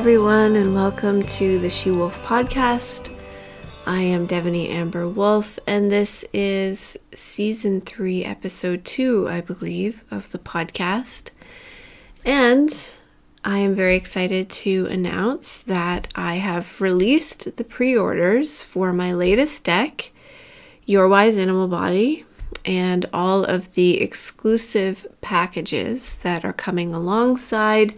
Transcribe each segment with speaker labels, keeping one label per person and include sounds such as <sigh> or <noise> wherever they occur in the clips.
Speaker 1: Everyone, and welcome to the She Wolf podcast. I am Devaney Amber Wolf, and this is season three, episode two, I believe, of the podcast. And I am very excited to announce that I have released the pre orders for my latest deck, Your Wise Animal Body, and all of the exclusive packages that are coming alongside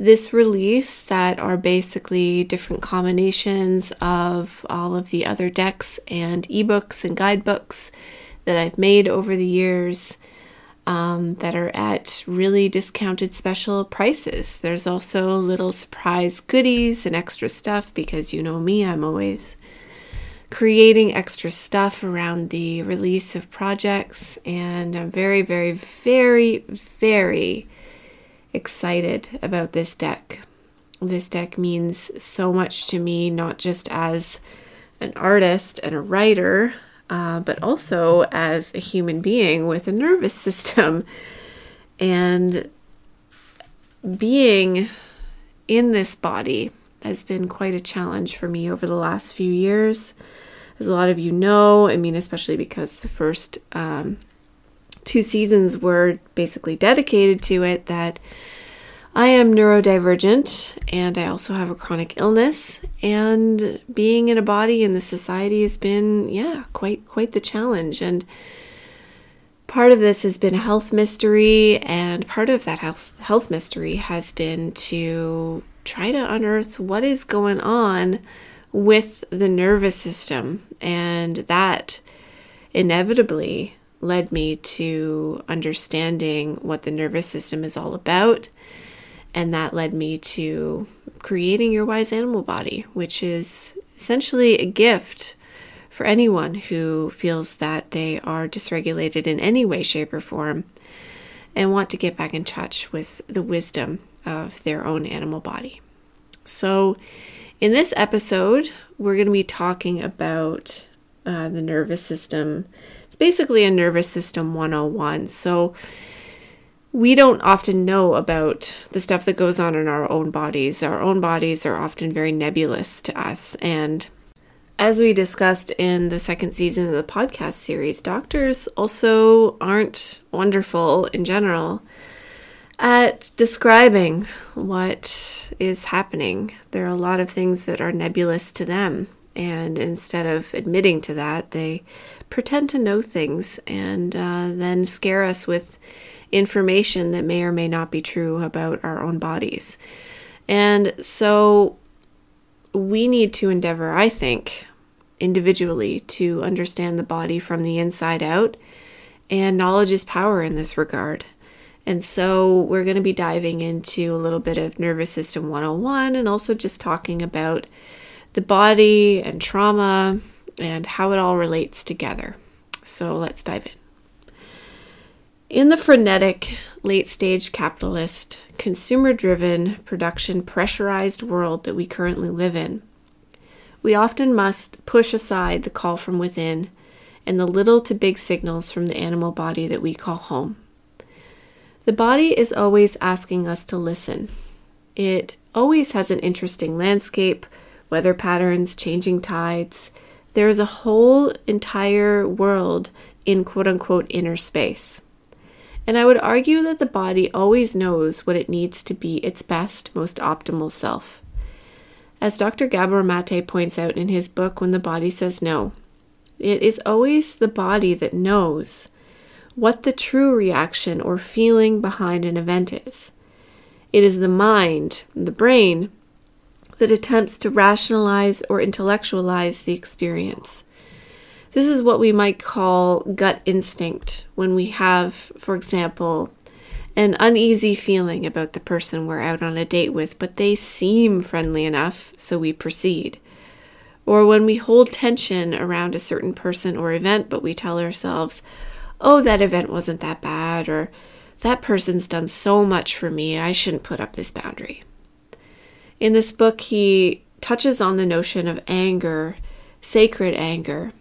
Speaker 1: this release that are basically different combinations of all of the other decks and ebooks and guidebooks that I've made over the years um, that are at really discounted special prices. There's also little surprise goodies and extra stuff because you know me, I'm always creating extra stuff around the release of projects, and I'm very, very, very, very excited about this deck. This deck means so much to me, not just as an artist and a writer, uh, but also as a human being with a nervous <laughs> system. And being in this body has been quite a challenge for me over the last few years. As a lot of you know, I mean, especially because the first um, two seasons were basically dedicated to it that I am neurodivergent and I also have a chronic illness and being in a body in the society has been yeah quite quite the challenge. And part of this has been a health mystery and part of that health health mystery has been to try to unearth what is going on with the nervous system. And that inevitably led me to understanding what the nervous system is all about. And that led me to creating Your Wise Animal Body, which is essentially a gift for anyone who feels that they are dysregulated in any way, shape, or form and want to get back in touch with the wisdom of their own animal body. So, in this episode, we're going to be talking about uh, the nervous system basically a nervous system 101. So we don't often know about the stuff that goes on in our own bodies. Our own bodies are often very nebulous to us. And as we discussed in the second season of the podcast series, doctors also aren't wonderful in general at describing what is happening. There are a lot of things that are nebulous to them. And instead of admitting to that, they pretend to know things and uh, then scare us with information that may or may not be true about our own bodies. And so we need to endeavor, I think, individually to understand the body from the inside out. And knowledge is power in this regard. And so we're going to be diving into a little bit of nervous system 101 and also just talking about the body and trauma and how it all relates together. So let's dive in. In the frenetic, late stage capitalist, consumer driven, production pressurized world that we currently live in, we often must push aside the call from within and the little to big signals from the animal body that we call home. The body is always asking us to listen. It always has an interesting landscape, weather patterns, changing tides, there is a whole entire world in quote unquote inner space. And I would argue that the body always knows what it needs to be its best, most optimal self. As Dr. Gabor Mate points out in his book, When the Body Says No, it is always the body that knows what the true reaction or feeling behind an event is. It is the mind, the brain, that attempts to rationalize or intellectualize the experience. This is what we might call gut instinct when we have, for example, an uneasy feeling about the person we're out on a date with, but they seem friendly enough, so we proceed. Or when we hold tension around a certain person or event, but we tell ourselves, oh, that event wasn't that bad, or that person's done so much for me, I shouldn't put up this boundary. In this book, he touches on the notion of anger, sacred anger,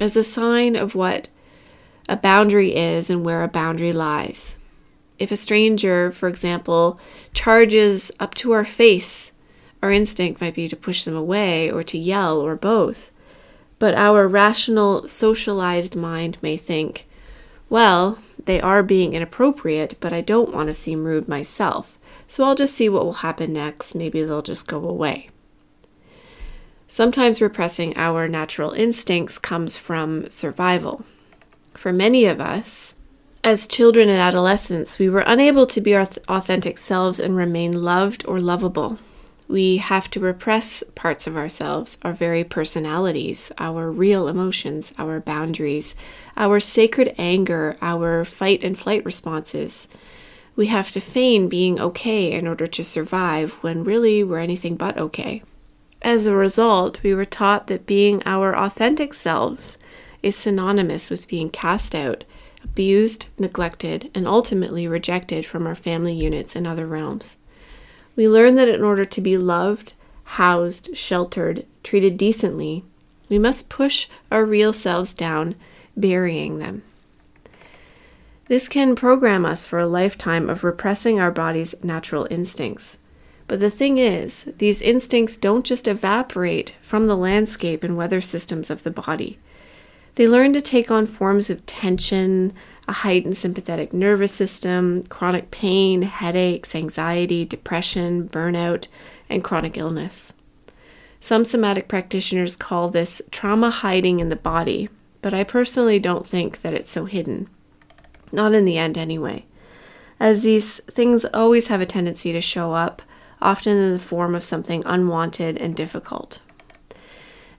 Speaker 1: as a sign of what a boundary is and where a boundary lies. If a stranger, for example, charges up to our face our instinct might be to push them away or to yell or both. But our rational, socialized mind may think, well, they are being inappropriate, but I don't want to seem rude myself, so I'll just see what will happen next. Maybe they'll just go away. Sometimes repressing our natural instincts comes from survival. For many of us, as children and adolescents, we were unable to be our authentic selves and remain loved or lovable. We have to repress parts of ourselves, our very personalities, our real emotions, our boundaries, our sacred anger, our fight and flight responses. We have to feign being okay in order to survive when really we're anything but okay. As a result, we were taught that being our authentic selves is synonymous with being cast out, abused, neglected, and ultimately rejected from our family units and other realms. We learn that in order to be loved, housed, sheltered, treated decently, we must push our real selves down, burying them. This can program us for a lifetime of repressing our body's natural instincts. But the thing is, these instincts don't just evaporate from the landscape and weather systems of the body. They learn to take on forms of tension, a heightened sympathetic nervous system, chronic pain, headaches, anxiety, depression, burnout, and chronic illness. Some somatic practitioners call this trauma hiding in the body, but I personally don't think that it's so hidden. Not in the end, anyway, as these things always have a tendency to show up, often in the form of something unwanted and difficult.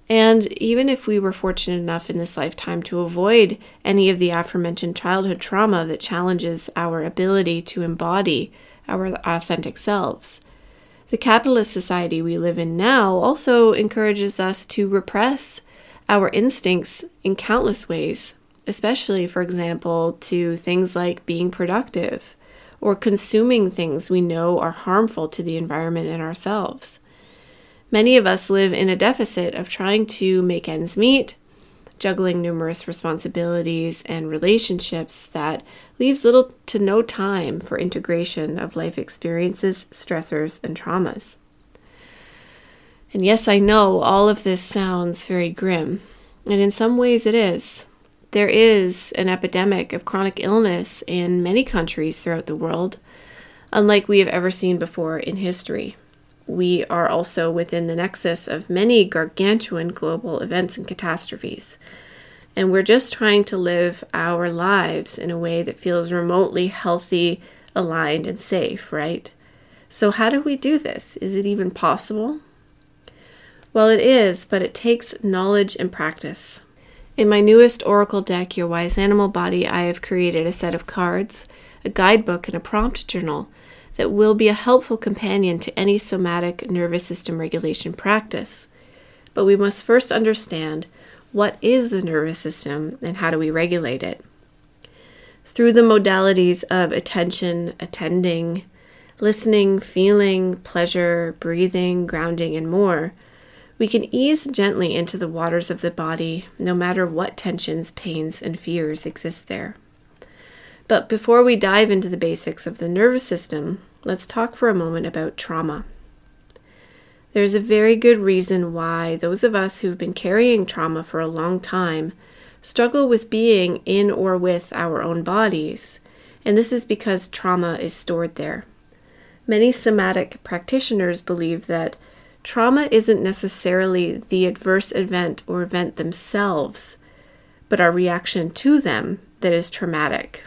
Speaker 1: And even if we were fortunate enough in this lifetime to avoid any of the aforementioned childhood trauma that challenges our ability to embody our authentic selves, the capitalist society we live in now also encourages us to repress our instincts in countless ways, especially, for example, to things like being productive or consuming things we know are harmful to the environment and ourselves. Many of us live in a deficit of trying to make ends meet, juggling numerous responsibilities and relationships that leaves little to no time for integration of life experiences, stressors, and traumas. And yes, I know all of this sounds very grim, and in some ways it is. There is an epidemic of chronic illness in many countries throughout the world, unlike we have ever seen before in history we are also within the nexus of many gargantuan global events and catastrophes. And we're just trying to live our lives in a way that feels remotely healthy, aligned, and safe, right? So, how do we do this? Is it even possible? Well, it is, but it takes knowledge and practice. In my newest Oracle deck, Your Wise Animal Body, I have created a set of cards, a guidebook, and a prompt journal that will be a helpful companion to any somatic nervous system regulation practice. But we must first understand what is the nervous system and how do we regulate it. Through the modalities of attention, attending, listening, feeling, pleasure, breathing, grounding, and more, we can ease gently into the waters of the body, no matter what tensions, pains, and fears exist there. But before we dive into the basics of the nervous system, let's talk for a moment about trauma. There's a very good reason why those of us who've been carrying trauma for a long time struggle with being in or with our own bodies, and this is because trauma is stored there. Many somatic practitioners believe that trauma isn't necessarily the adverse event or event themselves, but our reaction to them that is traumatic.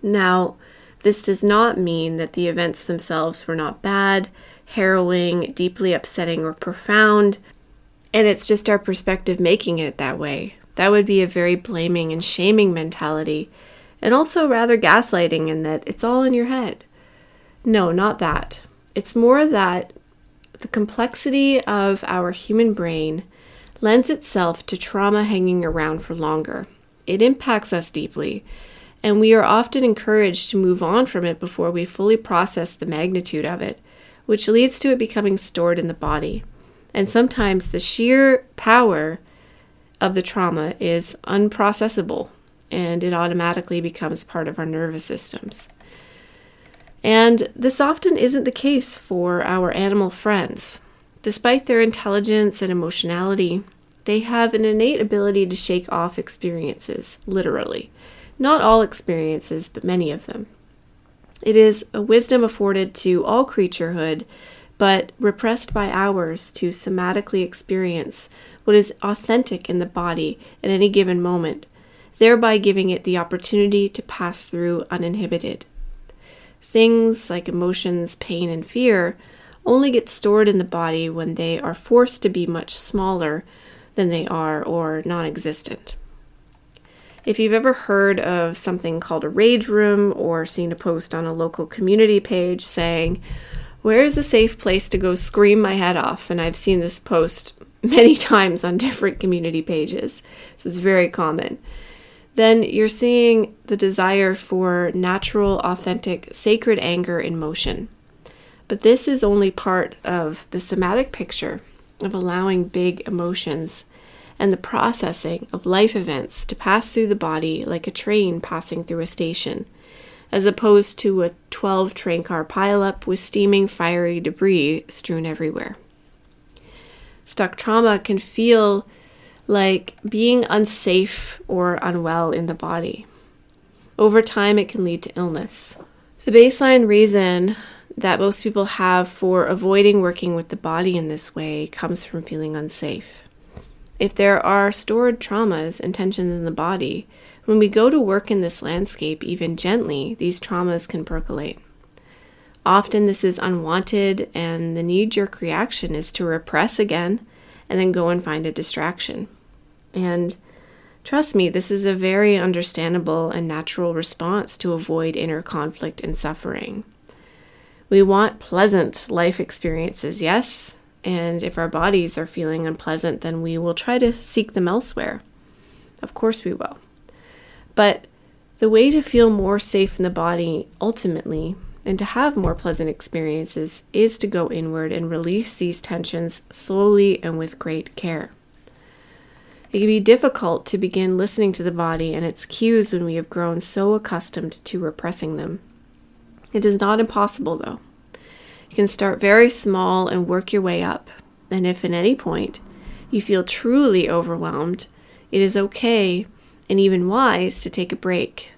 Speaker 1: Now, this does not mean that the events themselves were not bad, harrowing, deeply upsetting, or profound, and it's just our perspective making it that way. That would be a very blaming and shaming mentality, and also rather gaslighting in that it's all in your head. No, not that. It's more that the complexity of our human brain lends itself to trauma hanging around for longer. It impacts us deeply and we are often encouraged to move on from it before we fully process the magnitude of it, which leads to it becoming stored in the body. And sometimes the sheer power of the trauma is unprocessable and it automatically becomes part of our nervous systems. And this often isn't the case for our animal friends. Despite their intelligence and emotionality, they have an innate ability to shake off experiences, literally. Not all experiences, but many of them. It is a wisdom afforded to all creaturehood, but repressed by ours to somatically experience what is authentic in the body at any given moment, thereby giving it the opportunity to pass through uninhibited. Things like emotions, pain, and fear only get stored in the body when they are forced to be much smaller than they are or non existent. If you've ever heard of something called a rage room or seen a post on a local community page saying, Where is a safe place to go scream my head off? And I've seen this post <laughs> many times on different community pages. This is very common. Then you're seeing the desire for natural, authentic, sacred anger in motion. But this is only part of the somatic picture of allowing big emotions and the processing of life events to pass through the body like a train passing through a station, as opposed to a 12 train car pileup with steaming, fiery debris strewn everywhere. Stuck trauma can feel like being unsafe or unwell in the body. Over time, it can lead to illness. The baseline reason that most people have for avoiding working with the body in this way comes from feeling unsafe. If there are stored traumas and tensions in the body, when we go to work in this landscape, even gently, these traumas can percolate. Often this is unwanted, and the knee jerk reaction is to repress again and then go and find a distraction. And trust me, this is a very understandable and natural response to avoid inner conflict and suffering. We want pleasant life experiences, yes, and if our bodies are feeling unpleasant, then we will try to seek them elsewhere. Of course, we will. But the way to feel more safe in the body ultimately and to have more pleasant experiences is to go inward and release these tensions slowly and with great care. It can be difficult to begin listening to the body and its cues when we have grown so accustomed to repressing them. It is not impossible, though. You can start very small and work your way up. And if at any point you feel truly overwhelmed, it is okay and even wise to take a break.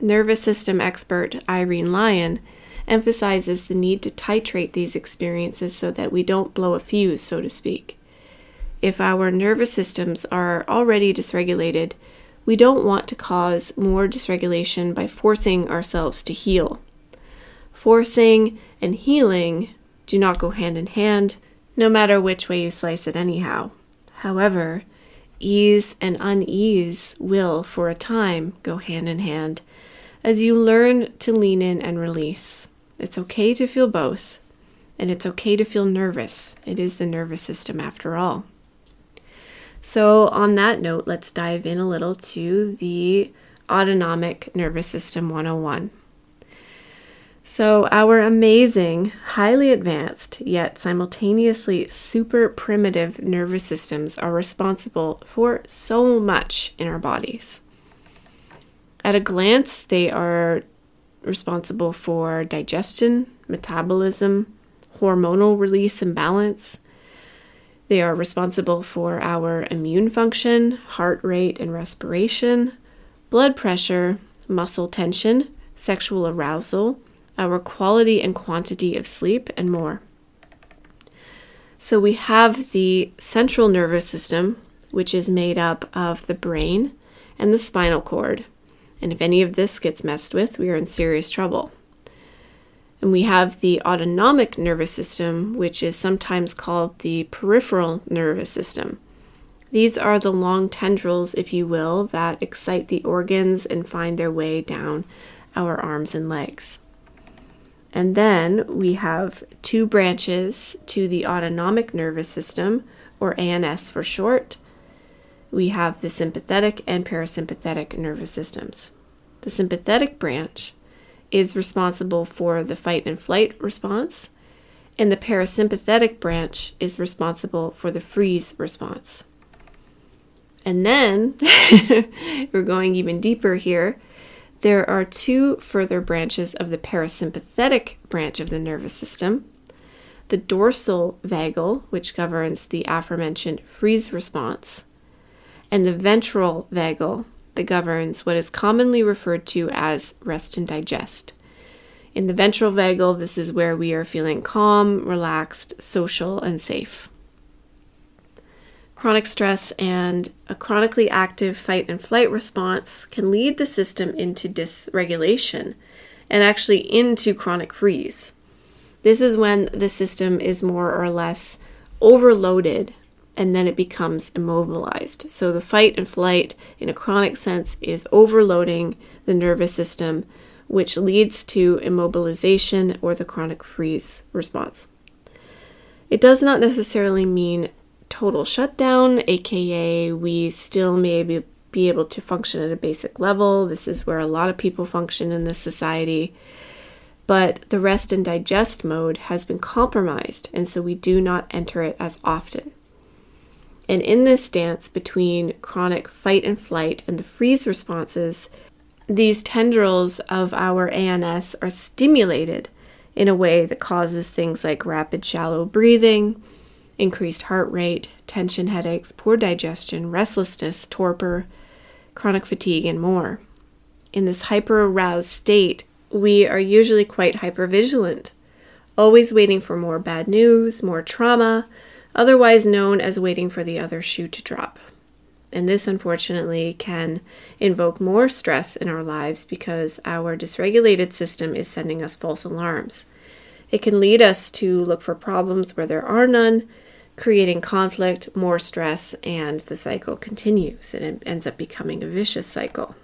Speaker 1: Nervous system expert Irene Lyon emphasizes the need to titrate these experiences so that we don't blow a fuse, so to speak. If our nervous systems are already dysregulated, we don't want to cause more dysregulation by forcing ourselves to heal. Forcing and healing do not go hand in hand, no matter which way you slice it, anyhow. However, ease and unease will, for a time, go hand in hand as you learn to lean in and release. It's okay to feel both, and it's okay to feel nervous. It is the nervous system after all. So, on that note, let's dive in a little to the autonomic nervous system 101. So, our amazing, highly advanced, yet simultaneously super primitive nervous systems are responsible for so much in our bodies. At a glance, they are responsible for digestion, metabolism, hormonal release and balance. They are responsible for our immune function, heart rate and respiration, blood pressure, muscle tension, sexual arousal our quality and quantity of sleep, and more. So we have the central nervous system, which is made up of the brain and the spinal cord. And if any of this gets messed with, we are in serious trouble. And we have the autonomic nervous system, which is sometimes called the peripheral nervous system. These are the long tendrils, if you will, that excite the organs and find their way down our arms and legs. And then we have two branches to the autonomic nervous system, or ANS for short. We have the sympathetic and parasympathetic nervous systems. The sympathetic branch is responsible for the fight and flight response, and the parasympathetic branch is responsible for the freeze response. And then <laughs> we're going even deeper here. There are two further branches of the parasympathetic branch of the nervous system the dorsal vagal, which governs the aforementioned freeze response, and the ventral vagal, that governs what is commonly referred to as rest and digest. In the ventral vagal, this is where we are feeling calm, relaxed, social, and safe. Chronic stress and a chronically active fight and flight response can lead the system into dysregulation and actually into chronic freeze. This is when the system is more or less overloaded and then it becomes immobilized. So the fight and flight in a chronic sense is overloading the nervous system, which leads to immobilization or the chronic freeze response. It does not necessarily mean total shutdown, aka, we still may be, be able to function at a basic level. This is where a lot of people function in this society. But the rest and digest mode has been compromised, and so we do not enter it as often. And in this dance between chronic fight and flight and the freeze responses, these tendrils of our ANS are stimulated in a way that causes things like rapid shallow breathing, increased heart rate, tension headaches, poor digestion, restlessness, torpor, chronic fatigue, and more. In this hyper aroused state, we are usually quite hypervigilant, always waiting for more bad news, more trauma, otherwise known as waiting for the other shoe to drop. And this, unfortunately, can invoke more stress in our lives because our dysregulated system is sending us false alarms. It can lead us to look for problems where there are none, creating conflict, more stress, and the cycle continues and it ends up becoming a vicious cycle.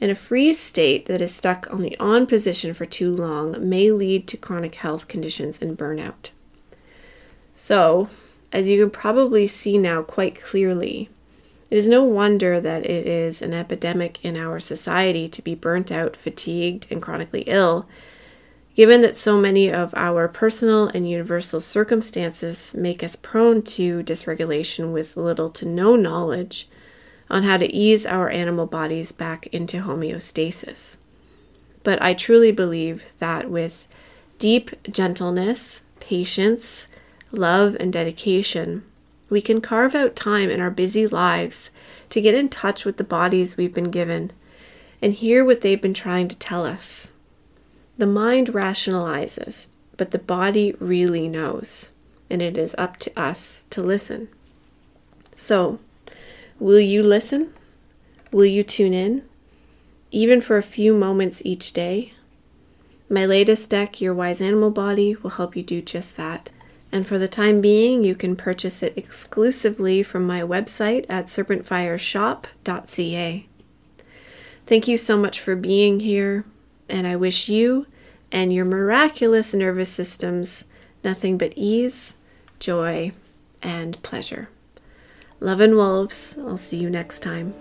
Speaker 1: In a freeze state that is stuck on the on position for too long may lead to chronic health conditions and burnout. So, as you can probably see now quite clearly, it is no wonder that it is an epidemic in our society to be burnt out, fatigued, and chronically ill Given that so many of our personal and universal circumstances make us prone to dysregulation with little to no knowledge on how to ease our animal bodies back into homeostasis. But I truly believe that with deep gentleness, patience, love, and dedication, we can carve out time in our busy lives to get in touch with the bodies we've been given and hear what they've been trying to tell us the mind rationalizes, but the body really knows, and it is up to us to listen. So, will you listen? Will you tune in? Even for a few moments each day? My latest deck, Your Wise Animal Body, will help you do just that. And for the time being, you can purchase it exclusively from my website at serpentfireshop.ca. Thank you so much for being here and I wish you and your miraculous nervous systems nothing but ease, joy, and pleasure. Love and wolves. I'll see you next time.